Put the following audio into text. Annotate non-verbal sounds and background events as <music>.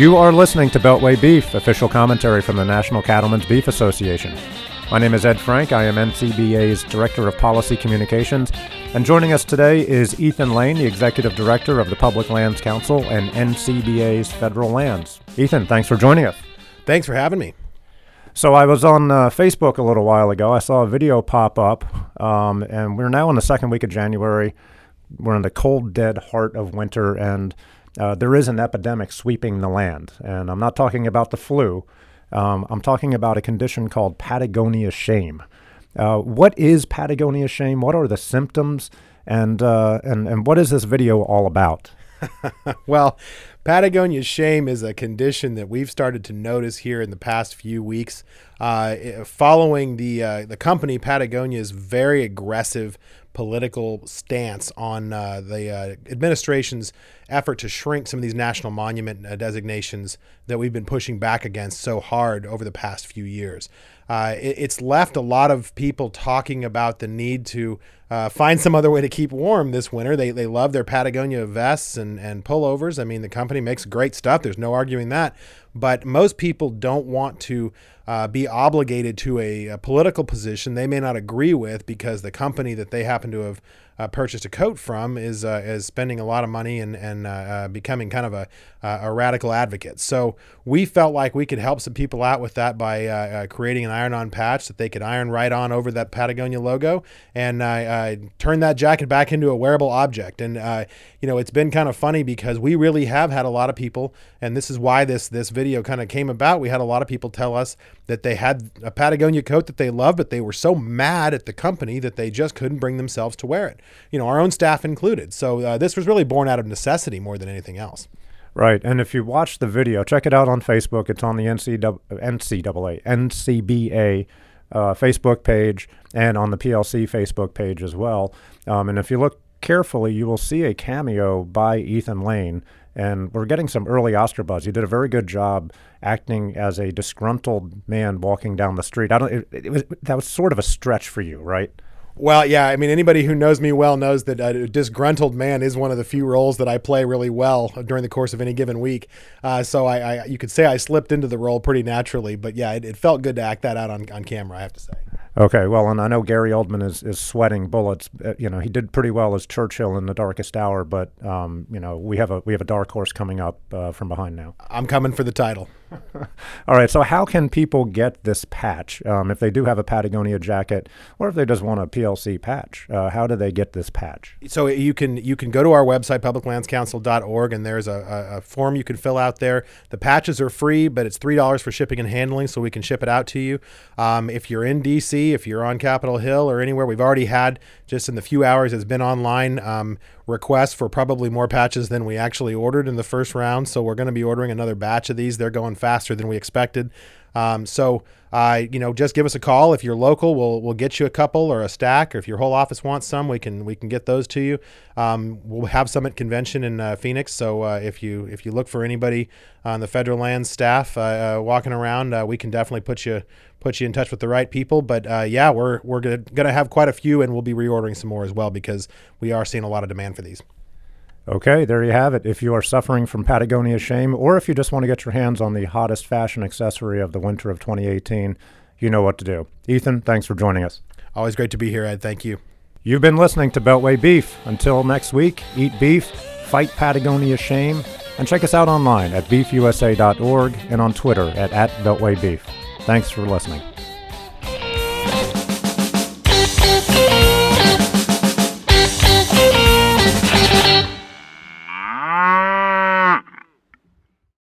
You are listening to Beltway Beef, official commentary from the National Cattlemen's Beef Association. My name is Ed Frank. I am NCBA's Director of Policy Communications. And joining us today is Ethan Lane, the Executive Director of the Public Lands Council and NCBA's Federal Lands. Ethan, thanks for joining us. Thanks for having me. So I was on uh, Facebook a little while ago. I saw a video pop up, um, and we're now in the second week of January. We're in the cold, dead heart of winter, and uh, there is an epidemic sweeping the land. And I'm not talking about the flu. Um, I'm talking about a condition called Patagonia shame. Uh, what is Patagonia shame? What are the symptoms? And, uh, and, and what is this video all about? <laughs> well, Patagonia shame is a condition that we've started to notice here in the past few weeks. Uh, following the uh, the company Patagonia's very aggressive political stance on uh, the uh, administration's effort to shrink some of these national monument uh, designations that we've been pushing back against so hard over the past few years. Uh, it, it's left a lot of people talking about the need to find some other way to keep warm this winter. They, they love their Patagonia vests and, and pullovers. I mean, the company makes great stuff. There's no arguing that. But most people don't want to uh, be obligated to a, a, political position they may not agree with because the company that they happen to have uh, purchased a coat from is uh, is spending a lot of money and and uh, uh, becoming kind of a a radical advocate. So we felt like we could help some people out with that by uh, creating an iron-on patch that they could iron right on over that Patagonia logo and turn that jacket back into a wearable object. And you know, it's been kind of funny because we really have had a lot of people, and this is why this this video kind of came about. We had a lot of people tell us that they had a Patagonia coat that they loved, but they were so mad at the company that they just couldn't bring themselves to wear it you know, our own staff included. So uh, this was really born out of necessity more than anything else. Right. And if you watch the video, check it out on Facebook. It's on the NCAA, NCAA NCBA uh, Facebook page and on the PLC Facebook page as well. Um, and if you look carefully, you will see a cameo by Ethan Lane. And we're getting some early Oscar buzz. He did a very good job acting as a disgruntled man walking down the street. I don't. It, it was that was sort of a stretch for you, right? Well, yeah, I mean, anybody who knows me well knows that a disgruntled man is one of the few roles that I play really well during the course of any given week. Uh, so I, I, you could say I slipped into the role pretty naturally, but yeah, it, it felt good to act that out on, on camera, I have to say. Okay, well, and I know Gary Oldman is, is sweating bullets. Uh, you know, he did pretty well as Churchill in The Darkest Hour, but um, you know, we have a we have a dark horse coming up uh, from behind now. I'm coming for the title. <laughs> All right, so how can people get this patch um, if they do have a Patagonia jacket, or if they just want a PLC patch? Uh, how do they get this patch? So you can you can go to our website publiclandscouncil.org, and there's a, a, a form you can fill out there. The patches are free, but it's three dollars for shipping and handling, so we can ship it out to you. Um, if you're in DC if you're on Capitol Hill or anywhere. We've already had, just in the few hours it's been online, um, requests for probably more patches than we actually ordered in the first round. So we're going to be ordering another batch of these. They're going faster than we expected. Um, so, uh, you know, just give us a call if you're local. We'll we'll get you a couple or a stack, or if your whole office wants some, we can we can get those to you. Um, we'll have some at convention in uh, Phoenix. So uh, if you if you look for anybody on the federal land staff uh, uh, walking around, uh, we can definitely put you put you in touch with the right people. But yeah, we're we're gonna, gonna have quite a few, and we'll be reordering some more as well because we are seeing a lot of demand for these. Okay, there you have it. If you are suffering from Patagonia shame, or if you just want to get your hands on the hottest fashion accessory of the winter of 2018, you know what to do. Ethan, thanks for joining us. Always great to be here, Ed. Thank you. You've been listening to Beltway Beef. Until next week, eat beef, fight Patagonia shame, and check us out online at beefusa.org and on Twitter at, at Beltway Beef. Thanks for listening.